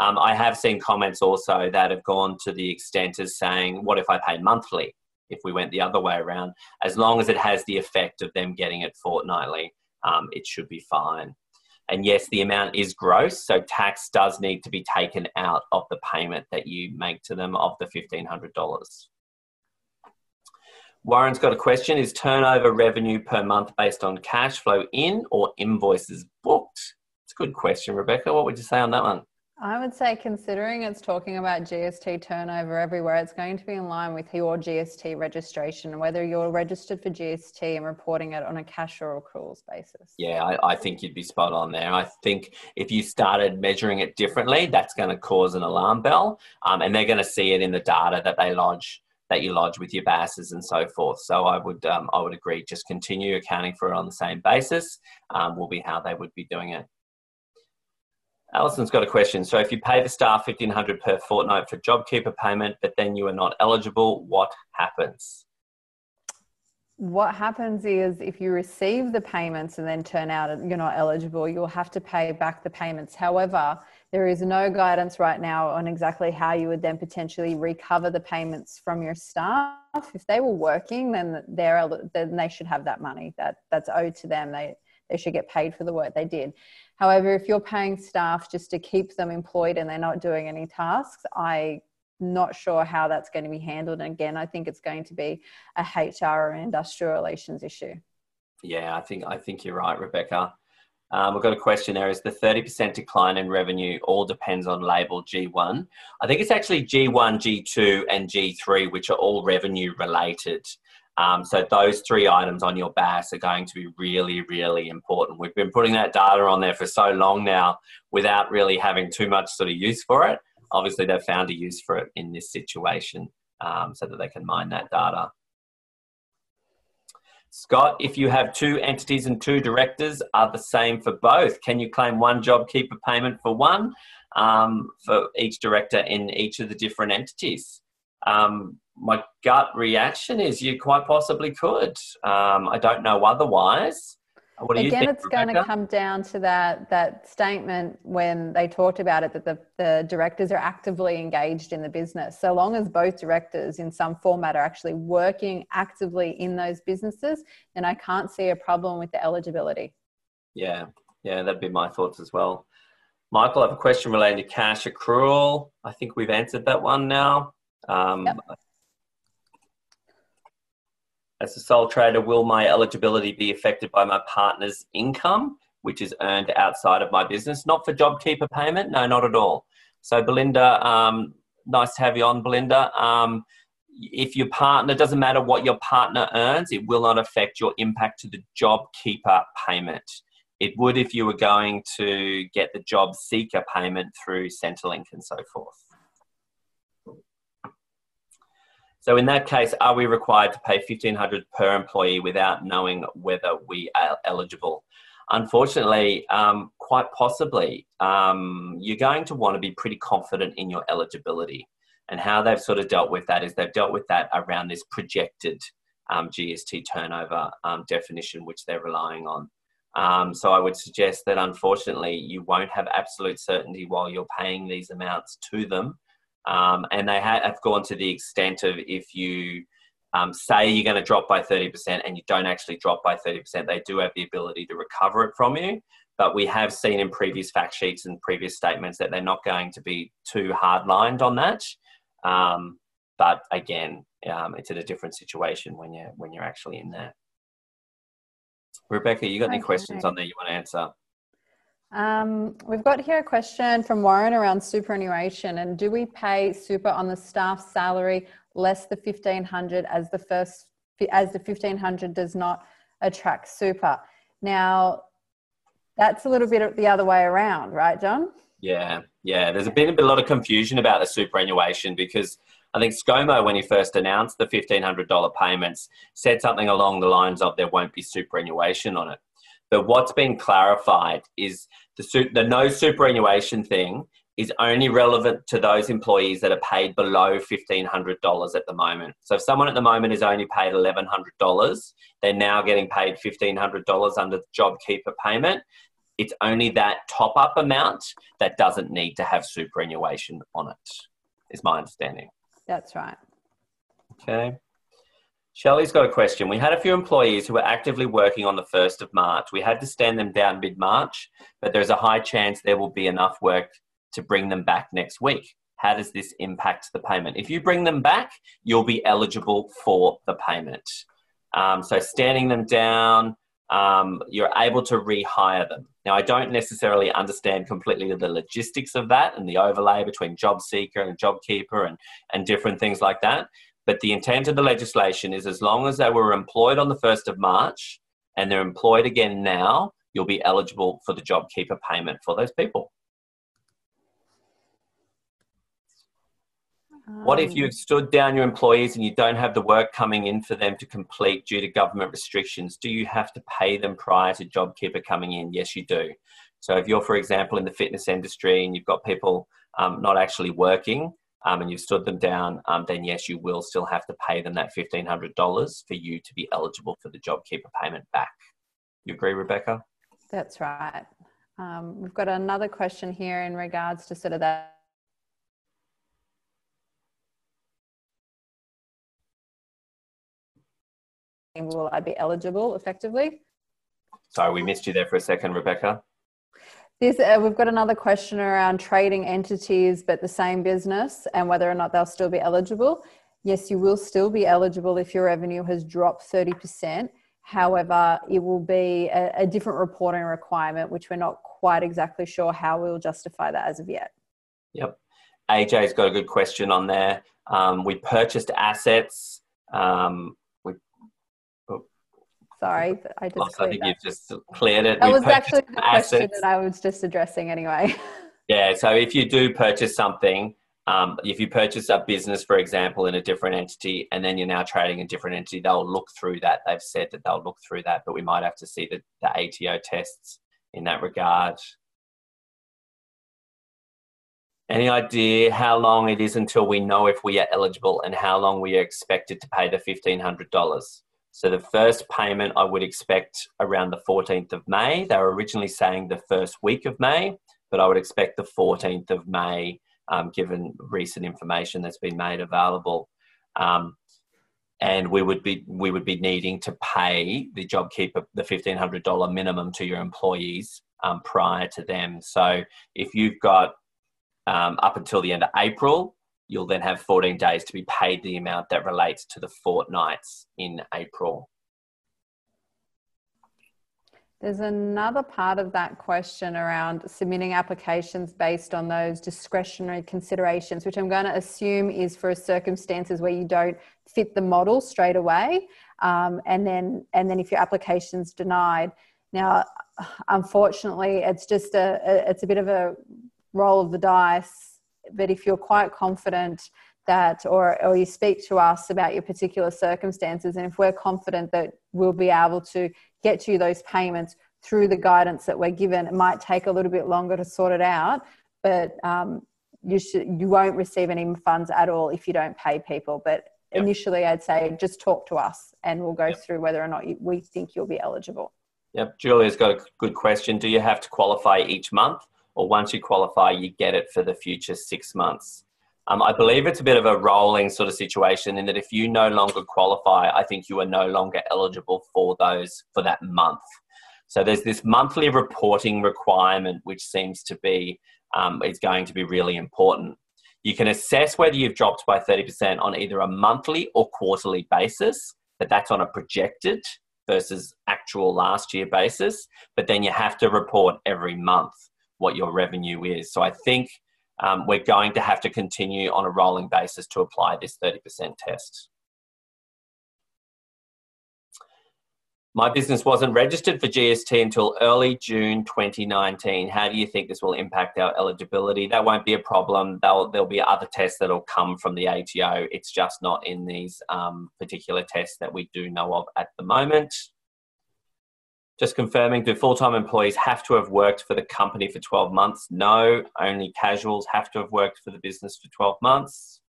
Um, I have seen comments also that have gone to the extent as saying, what if I pay monthly? If we went the other way around, as long as it has the effect of them getting it fortnightly, um, it should be fine. And yes, the amount is gross, so tax does need to be taken out of the payment that you make to them of the $1,500. Warren's got a question Is turnover revenue per month based on cash flow in or invoices booked? It's a good question, Rebecca. What would you say on that one? I would say, considering it's talking about GST turnover everywhere, it's going to be in line with your GST registration, whether you're registered for GST and reporting it on a cash or accruals basis. Yeah, I, I think you'd be spot on there. I think if you started measuring it differently, that's going to cause an alarm bell, um, and they're going to see it in the data that they lodge that you lodge with your BASs and so forth. So I would um, I would agree. Just continue accounting for it on the same basis. Um, will be how they would be doing it. Alison's got a question. So if you pay the staff 1500 per fortnight for JobKeeper payment, but then you are not eligible, what happens? What happens is if you receive the payments and then turn out you're not eligible, you'll have to pay back the payments. However, there is no guidance right now on exactly how you would then potentially recover the payments from your staff. If they were working, then they're then they should have that money that that's owed to them. They they should get paid for the work they did. However, if you're paying staff just to keep them employed and they're not doing any tasks, I not sure how that's going to be handled. And again, I think it's going to be a HR or industrial relations issue. Yeah, I think I think you're right, Rebecca. Um, we've got a question there. Is the 30% decline in revenue all depends on label G1? I think it's actually G1, G2, and G3, which are all revenue related. Um, so those three items on your BAS are going to be really, really important. We've been putting that data on there for so long now without really having too much sort of use for it. Obviously, they've found a use for it in this situation um, so that they can mine that data. Scott, if you have two entities and two directors are the same for both, can you claim one JobKeeper payment for one um, for each director in each of the different entities? Um, my gut reaction is you quite possibly could. Um, I don't know otherwise. What do Again, think, it's going to come down to that that statement when they talked about it that the, the directors are actively engaged in the business. So long as both directors, in some format, are actually working actively in those businesses, then I can't see a problem with the eligibility. Yeah, yeah, that'd be my thoughts as well. Michael, I have a question relating to cash accrual. I think we've answered that one now. Um, yep. As a sole trader, will my eligibility be affected by my partner's income, which is earned outside of my business? Not for JobKeeper payment, no, not at all. So, Belinda, um, nice to have you on, Belinda. Um, if your partner doesn't matter what your partner earns, it will not affect your impact to the JobKeeper payment. It would if you were going to get the job seeker payment through Centrelink and so forth. So in that case, are we required to pay 1500 per employee without knowing whether we are eligible? Unfortunately, um, quite possibly, um, you're going to want to be pretty confident in your eligibility. And how they've sort of dealt with that is they've dealt with that around this projected um, GST turnover um, definition, which they're relying on. Um, so I would suggest that unfortunately you won't have absolute certainty while you're paying these amounts to them um, and they have gone to the extent of if you um, say you're going to drop by 30% and you don't actually drop by 30%, they do have the ability to recover it from you. But we have seen in previous fact sheets and previous statements that they're not going to be too hard lined on that. Um, but again, um, it's in a different situation when you're when you're actually in there. Rebecca, you got any questions on there you want to answer? Um, we've got here a question from Warren around superannuation and do we pay super on the staff salary less the 1500 as the first as the 1500 does not attract super. Now that's a little bit the other way around, right, John? Yeah, yeah. There's been a, bit, a lot of confusion about the superannuation because I think ScoMo, when he first announced the $1,500 payments, said something along the lines of there won't be superannuation on it. But what's been clarified is the, the no superannuation thing is only relevant to those employees that are paid below $1,500 at the moment. So if someone at the moment is only paid $1,100, they're now getting paid $1,500 under the JobKeeper payment. It's only that top up amount that doesn't need to have superannuation on it, is my understanding. That's right. Okay. Shelley's got a question. We had a few employees who were actively working on the 1st of March. We had to stand them down mid March, but there's a high chance there will be enough work to bring them back next week. How does this impact the payment? If you bring them back, you'll be eligible for the payment. Um, so, standing them down, um, you're able to rehire them. Now, I don't necessarily understand completely the logistics of that and the overlay between job seeker and job keeper and, and different things like that. But the intent of the legislation is as long as they were employed on the 1st of March and they're employed again now, you'll be eligible for the JobKeeper payment for those people. What if you've stood down your employees and you don't have the work coming in for them to complete due to government restrictions? Do you have to pay them prior to JobKeeper coming in? Yes, you do. So if you're, for example, in the fitness industry and you've got people um, not actually working um, and you've stood them down, um, then yes, you will still have to pay them that $1,500 for you to be eligible for the JobKeeper payment back. You agree, Rebecca? That's right. Um, we've got another question here in regards to sort of that will I be eligible effectively? Sorry, we missed you there for a second, Rebecca. This, uh, we've got another question around trading entities but the same business and whether or not they'll still be eligible. Yes, you will still be eligible if your revenue has dropped 30%. However, it will be a, a different reporting requirement, which we're not quite exactly sure how we'll justify that as of yet. Yep. AJ's got a good question on there. Um, we purchased assets. Um, Sorry, I just. I think that. you've just cleared it. That we was actually the question that I was just addressing anyway. (laughs) Yeah, so if you do purchase something, um, if you purchase a business, for example, in a different entity, and then you're now trading a different entity, they'll look through that. They've said that they'll look through that, but we might have to see the, the ATO tests in that regard. Any idea how long it is until we know if we are eligible and how long we are expected to pay the $1,500? So the first payment I would expect around the 14th of May. They were originally saying the first week of May, but I would expect the 14th of May, um, given recent information that's been made available. Um, and we would be we would be needing to pay the JobKeeper the fifteen hundred dollar minimum to your employees um, prior to them. So if you've got um, up until the end of April you'll then have 14 days to be paid the amount that relates to the fortnights in April. There's another part of that question around submitting applications based on those discretionary considerations, which I'm going to assume is for circumstances where you don't fit the model straight away, um, and then and then if your application's denied. Now, unfortunately, it's just a, it's a bit of a roll of the dice but if you're quite confident that or, or you speak to us about your particular circumstances and if we're confident that we'll be able to get you those payments through the guidance that we're given it might take a little bit longer to sort it out but um, you should you won't receive any funds at all if you don't pay people but yep. initially i'd say just talk to us and we'll go yep. through whether or not you, we think you'll be eligible yep julia's got a good question do you have to qualify each month or once you qualify, you get it for the future six months. Um, I believe it's a bit of a rolling sort of situation in that if you no longer qualify, I think you are no longer eligible for those for that month. So there's this monthly reporting requirement, which seems to be um, is going to be really important. You can assess whether you've dropped by 30% on either a monthly or quarterly basis, but that's on a projected versus actual last year basis. But then you have to report every month what your revenue is. So I think um, we're going to have to continue on a rolling basis to apply this 30% test. My business wasn't registered for GST until early June 2019. How do you think this will impact our eligibility? That won't be a problem. There'll, there'll be other tests that'll come from the ATO. It's just not in these um, particular tests that we do know of at the moment. Just confirming, do full time employees have to have worked for the company for 12 months? No, only casuals have to have worked for the business for 12 months.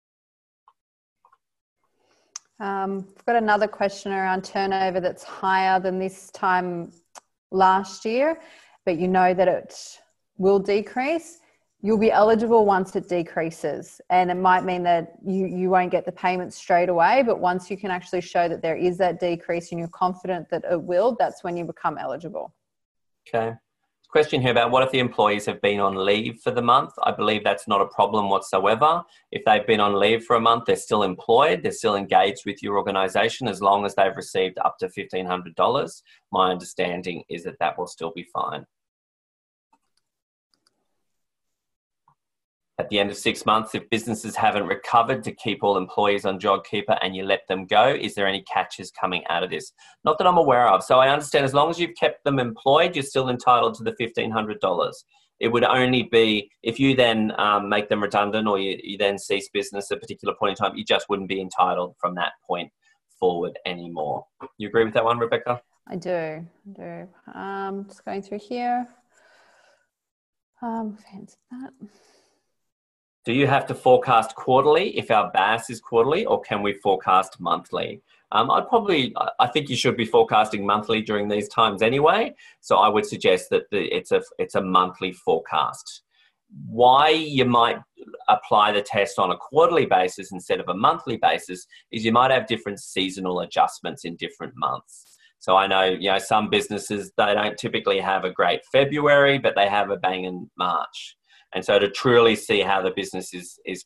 Um, I've got another question around turnover that's higher than this time last year. but you know that it will decrease, you'll be eligible once it decreases. And it might mean that you, you won't get the payment straight away, but once you can actually show that there is that decrease and you're confident that it will, that's when you become eligible. Okay. Question here about what if the employees have been on leave for the month? I believe that's not a problem whatsoever. If they've been on leave for a month, they're still employed, they're still engaged with your organisation as long as they've received up to $1,500. My understanding is that that will still be fine. At the end of six months, if businesses haven't recovered to keep all employees on JobKeeper and you let them go, is there any catches coming out of this? Not that I'm aware of. So I understand as long as you've kept them employed, you're still entitled to the $1,500. It would only be if you then um, make them redundant or you, you then cease business at a particular point in time, you just wouldn't be entitled from that point forward anymore. You agree with that one, Rebecca? I do. I do. Um, just going through here. Um, that. Do you have to forecast quarterly if our BAS is quarterly, or can we forecast monthly? Um, I'd probably, I think you should be forecasting monthly during these times anyway. So I would suggest that the, it's a it's a monthly forecast. Why you might apply the test on a quarterly basis instead of a monthly basis is you might have different seasonal adjustments in different months. So I know, you know, some businesses they don't typically have a great February, but they have a bang in March. And so to truly see how the business is, is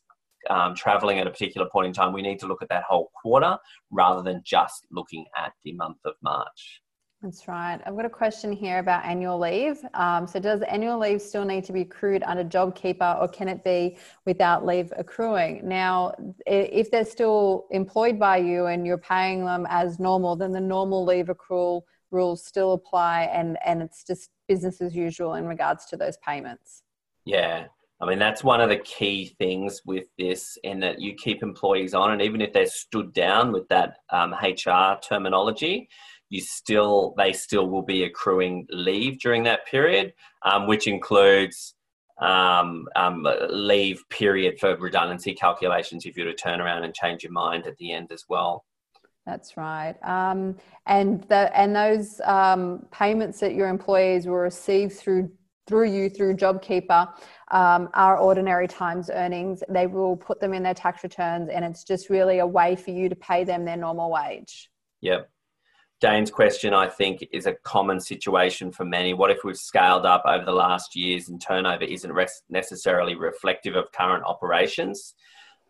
um, traveling at a particular point in time, we need to look at that whole quarter rather than just looking at the month of March. That's right. I've got a question here about annual leave. Um, so, does annual leave still need to be accrued under JobKeeper or can it be without leave accruing? Now, if they're still employed by you and you're paying them as normal, then the normal leave accrual rules still apply and, and it's just business as usual in regards to those payments. Yeah. I mean, that's one of the key things with this, in that you keep employees on, and even if they're stood down with that um, HR terminology, you still they still will be accruing leave during that period, um, which includes um, um, leave period for redundancy calculations if you were to turn around and change your mind at the end as well. That's right. Um, and the, and those um, payments that your employees will receive through through you through JobKeeper um, are ordinary times earnings. They will put them in their tax returns, and it's just really a way for you to pay them their normal wage. Yep. Dane's question, I think, is a common situation for many. What if we've scaled up over the last years and turnover isn't res- necessarily reflective of current operations?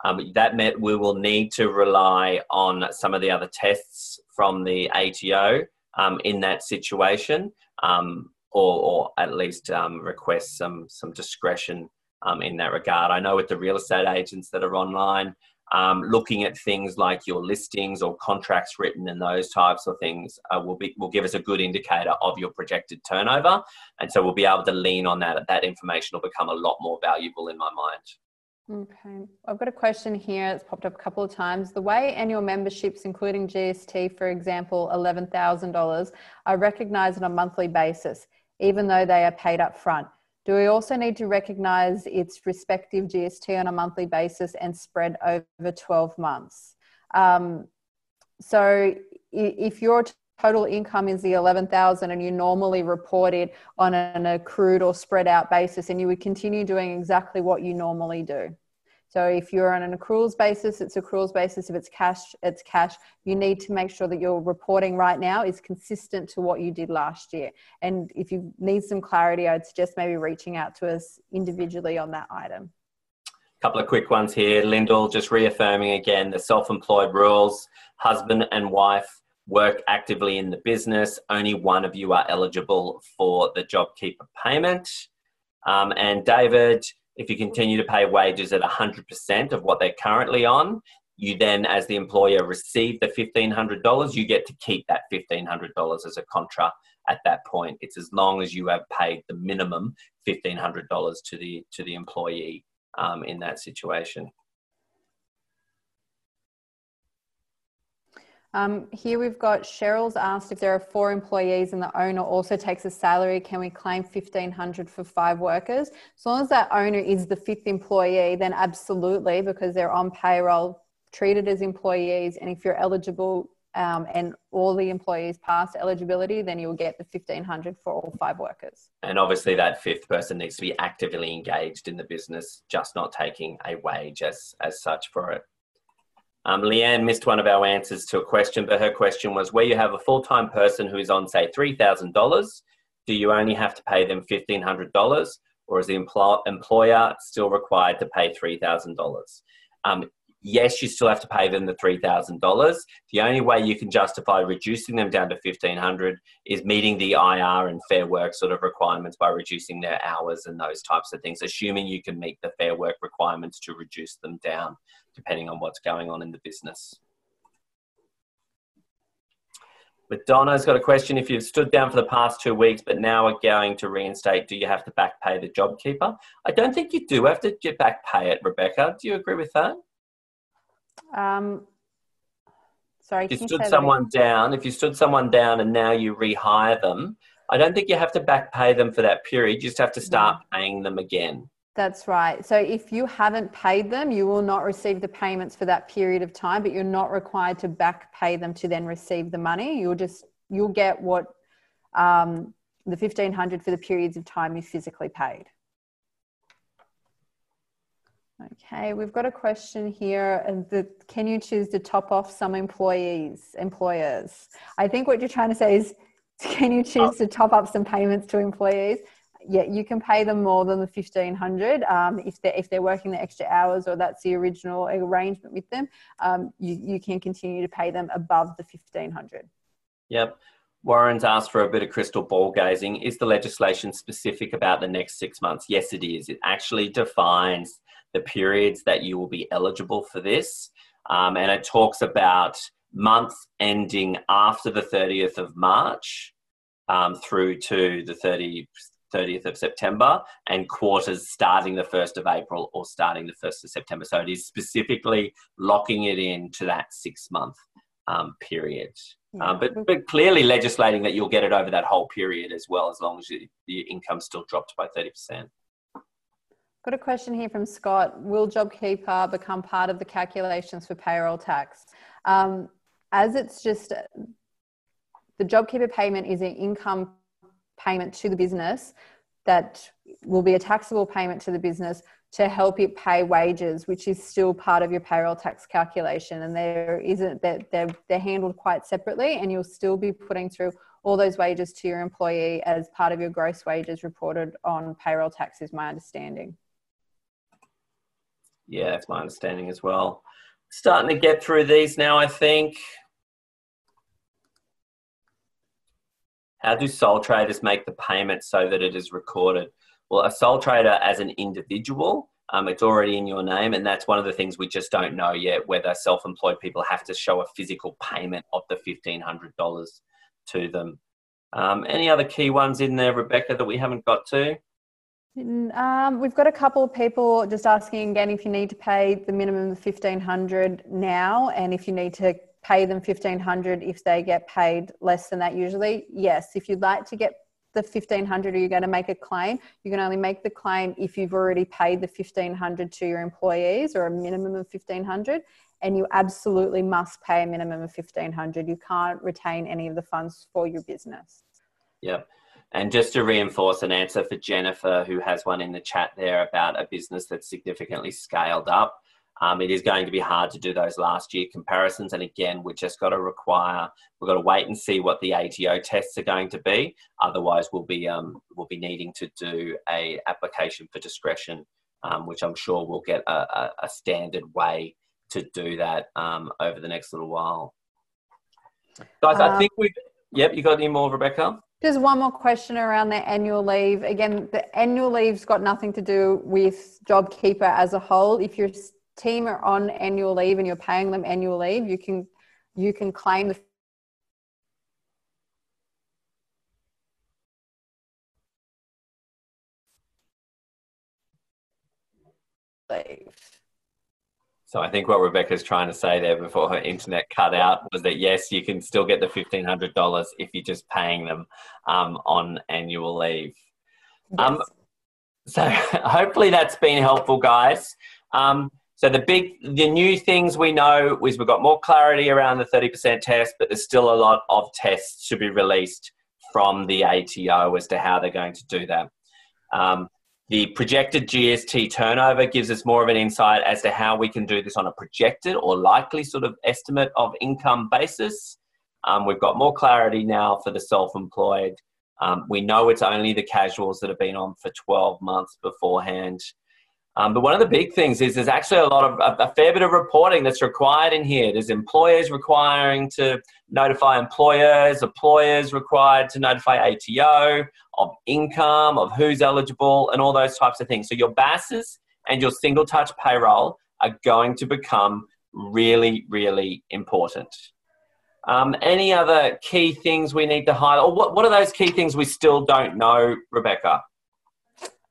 Um, that meant we will need to rely on some of the other tests from the ATO um, in that situation. Um, or, or at least um, request some some discretion um, in that regard. I know with the real estate agents that are online, um, looking at things like your listings or contracts written and those types of things uh, will be will give us a good indicator of your projected turnover, and so we'll be able to lean on that. That information will become a lot more valuable in my mind. Okay, I've got a question here that's popped up a couple of times. The way annual memberships, including GST, for example, $11,000, are recognised on a monthly basis even though they are paid up front. Do we also need to recognise its respective GST on a monthly basis and spread over 12 months? Um, so if your total income is the 11,000 and you normally report it on an accrued or spread out basis and you would continue doing exactly what you normally do. So if you're on an accruals basis, it's accruals basis. If it's cash, it's cash. You need to make sure that your reporting right now is consistent to what you did last year. And if you need some clarity, I'd suggest maybe reaching out to us individually on that item. A couple of quick ones here. Lyndall just reaffirming again the self-employed rules. Husband and wife work actively in the business. Only one of you are eligible for the JobKeeper payment. Um, and David, if you continue to pay wages at 100% of what they're currently on, you then, as the employer, receive the $1,500. You get to keep that $1,500 as a contra at that point. It's as long as you have paid the minimum $1,500 to the, to the employee um, in that situation. Um, here we've got Cheryl's asked if there are four employees and the owner also takes a salary, can we claim 1500 for five workers? As long as that owner is the fifth employee, then absolutely, because they're on payroll, treated as employees. And if you're eligible, um, and all the employees pass eligibility, then you'll get the 1500 for all five workers. And obviously, that fifth person needs to be actively engaged in the business, just not taking a wage as, as such for it. Um, Leanne missed one of our answers to a question, but her question was where you have a full time person who is on, say, $3,000, do you only have to pay them $1,500 or is the empl- employer still required to pay $3,000? Um, yes, you still have to pay them the $3,000. The only way you can justify reducing them down to 1500 is meeting the IR and fair work sort of requirements by reducing their hours and those types of things, assuming you can meet the fair work requirements to reduce them down, depending on what's going on in the business. But Donna's got a question. If you've stood down for the past two weeks, but now are going to reinstate, do you have to back pay the JobKeeper? I don't think you do have to get back pay it, Rebecca. Do you agree with that? Um, sorry, if you stood someone down, if you stood someone down and now you rehire them, I don't think you have to back pay them for that period. You just have to start no. paying them again. That's right. So if you haven't paid them, you will not receive the payments for that period of time, but you're not required to back pay them to then receive the money. You'll just you'll get what um, the fifteen hundred for the periods of time you physically paid. Okay, we've got a question here. The, can you choose to top off some employees, employers? I think what you're trying to say is, (laughs) can you choose to top up some payments to employees? Yeah, you can pay them more than the fifteen hundred um, if they're if they're working the extra hours or that's the original arrangement with them. Um, you you can continue to pay them above the fifteen hundred. Yep. Warren's asked for a bit of crystal ball gazing. Is the legislation specific about the next six months? Yes, it is. It actually defines the periods that you will be eligible for this. Um, and it talks about months ending after the 30th of March um, through to the 30, 30th of September and quarters starting the 1st of April or starting the 1st of September. So it is specifically locking it in to that six month um, period. Yeah. Um, but, but clearly legislating that you'll get it over that whole period as well, as long as you, your income still dropped by 30%. Got a question here from Scott. Will JobKeeper become part of the calculations for payroll tax? Um, as it's just the JobKeeper payment is an income payment to the business that will be a taxable payment to the business to help it pay wages, which is still part of your payroll tax calculation. And there isn't that they're, they're handled quite separately, and you'll still be putting through all those wages to your employee as part of your gross wages reported on payroll tax, is my understanding. Yeah, that's my understanding as well. Starting to get through these now, I think. How do sole traders make the payment so that it is recorded? Well, a sole trader as an individual, um, it's already in your name, and that's one of the things we just don't know yet whether self employed people have to show a physical payment of the $1,500 to them. Um, any other key ones in there, Rebecca, that we haven't got to? Um, we've got a couple of people just asking again if you need to pay the minimum of fifteen hundred now, and if you need to pay them fifteen hundred if they get paid less than that. Usually, yes. If you'd like to get the fifteen hundred, or you're going to make a claim, you can only make the claim if you've already paid the fifteen hundred to your employees, or a minimum of fifteen hundred. And you absolutely must pay a minimum of fifteen hundred. You can't retain any of the funds for your business. Yep. And just to reinforce an answer for Jennifer, who has one in the chat there about a business that's significantly scaled up, um, it is going to be hard to do those last year comparisons. And again, we've just got to require, we've got to wait and see what the ATO tests are going to be. Otherwise, we'll be, um, we'll be needing to do a application for discretion, um, which I'm sure we'll get a, a, a standard way to do that um, over the next little while. Guys, I um, think we've, yep, you got any more, Rebecca? Just one more question around the annual leave. Again, the annual leave's got nothing to do with JobKeeper as a whole. If your team are on annual leave and you're paying them annual leave, you can you can claim the leave. So I think what Rebecca's trying to say there before her internet cut out was that yes, you can still get the fifteen hundred dollars if you're just paying them um, on annual leave. Yes. Um, so (laughs) hopefully that's been helpful, guys. Um, So the big, the new things we know is we've got more clarity around the 30% test, but there's still a lot of tests to be released from the ATO as to how they're going to do that. Um, the projected GST turnover gives us more of an insight as to how we can do this on a projected or likely sort of estimate of income basis. Um, we've got more clarity now for the self employed. Um, we know it's only the casuals that have been on for 12 months beforehand. Um, but one of the big things is there's actually a lot of a, a, fair bit of reporting that's required in here. There's employers requiring to notify employers, employers required to notify ATO of income, of who's eligible, and all those types of things. So your BASs and your single touch payroll are going to become really, really important. Um, any other key things we need to highlight? Or what, what are those key things we still don't know, Rebecca?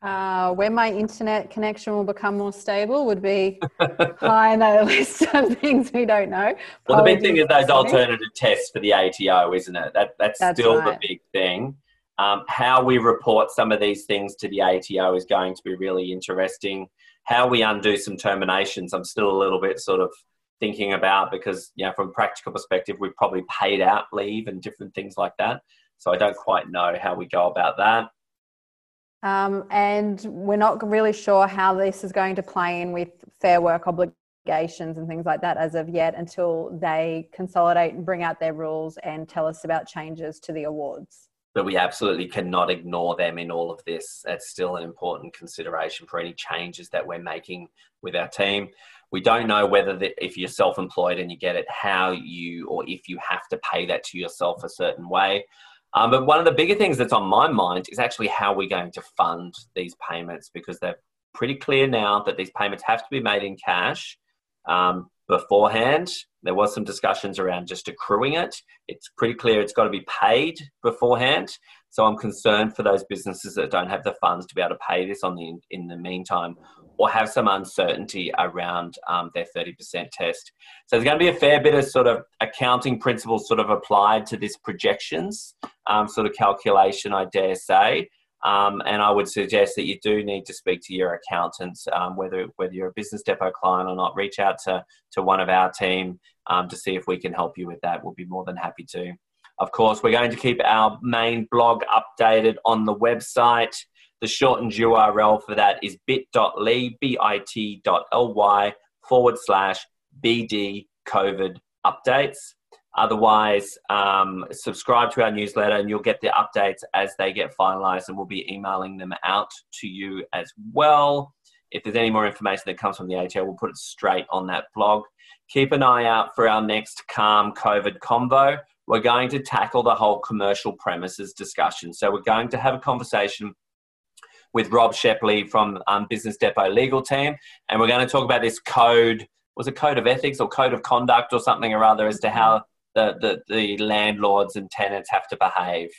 Uh, when my internet connection will become more stable would be high in the (laughs) list of things we don't know. Well, the big thing is those alternative tests for the ATO, isn't it? That, that's, that's still right. the big thing. Um, how we report some of these things to the ATO is going to be really interesting. How we undo some terminations, I'm still a little bit sort of thinking about because, you know, from a practical perspective, we've probably paid out leave and different things like that. So I don't quite know how we go about that. Um, and we're not really sure how this is going to play in with fair work obligations and things like that as of yet until they consolidate and bring out their rules and tell us about changes to the awards. But we absolutely cannot ignore them in all of this. It's still an important consideration for any changes that we're making with our team. We don't know whether the, if you're self-employed and you get it, how you or if you have to pay that to yourself a certain way. Um, but one of the bigger things that's on my mind is actually how we're going to fund these payments because they're pretty clear now that these payments have to be made in cash um, beforehand. There was some discussions around just accruing it. It's pretty clear it's got to be paid beforehand. So I'm concerned for those businesses that don't have the funds to be able to pay this on the in the meantime, or have some uncertainty around um, their 30% test. So there's going to be a fair bit of sort of accounting principles sort of applied to this projections um, sort of calculation, I dare say. Um, and I would suggest that you do need to speak to your accountants, um, whether whether you're a business depot client or not. Reach out to to one of our team um, to see if we can help you with that. We'll be more than happy to. Of course, we're going to keep our main blog updated on the website. The shortened URL for that is bit.ly, bit.ly forward slash BD COVID updates. Otherwise, um, subscribe to our newsletter and you'll get the updates as they get finalized, and we'll be emailing them out to you as well. If there's any more information that comes from the ATO, we'll put it straight on that blog. Keep an eye out for our next Calm COVID Convo we're going to tackle the whole commercial premises discussion. So we're going to have a conversation with Rob Shepley from um, Business Depot legal team, and we're going to talk about this code. Was it code of ethics or code of conduct or something or other as to how the, the, the landlords and tenants have to behave?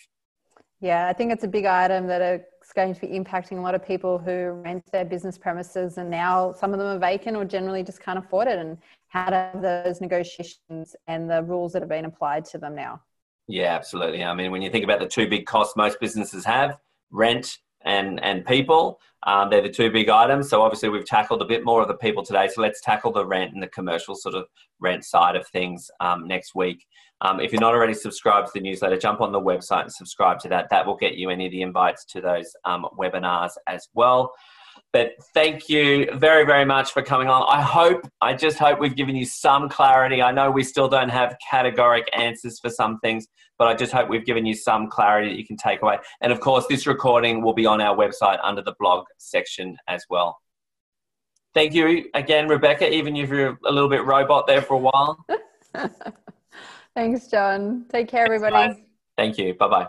Yeah, I think it's a big item that is going to be impacting a lot of people who rent their business premises and now some of them are vacant or generally just can't afford it and how to have those negotiations and the rules that have been applied to them now. Yeah, absolutely. I mean, when you think about the two big costs most businesses have, rent and and people, um, they're the two big items. So obviously we've tackled a bit more of the people today. So let's tackle the rent and the commercial sort of rent side of things um, next week. Um, if you're not already subscribed to the newsletter, jump on the website and subscribe to that. That will get you any of the invites to those um, webinars as well. But thank you very, very much for coming on. I hope, I just hope we've given you some clarity. I know we still don't have categoric answers for some things, but I just hope we've given you some clarity that you can take away. And of course, this recording will be on our website under the blog section as well. Thank you again, Rebecca, even if you're a little bit robot there for a while. (laughs) Thanks, John. Take care, everybody. Thank you. Bye bye.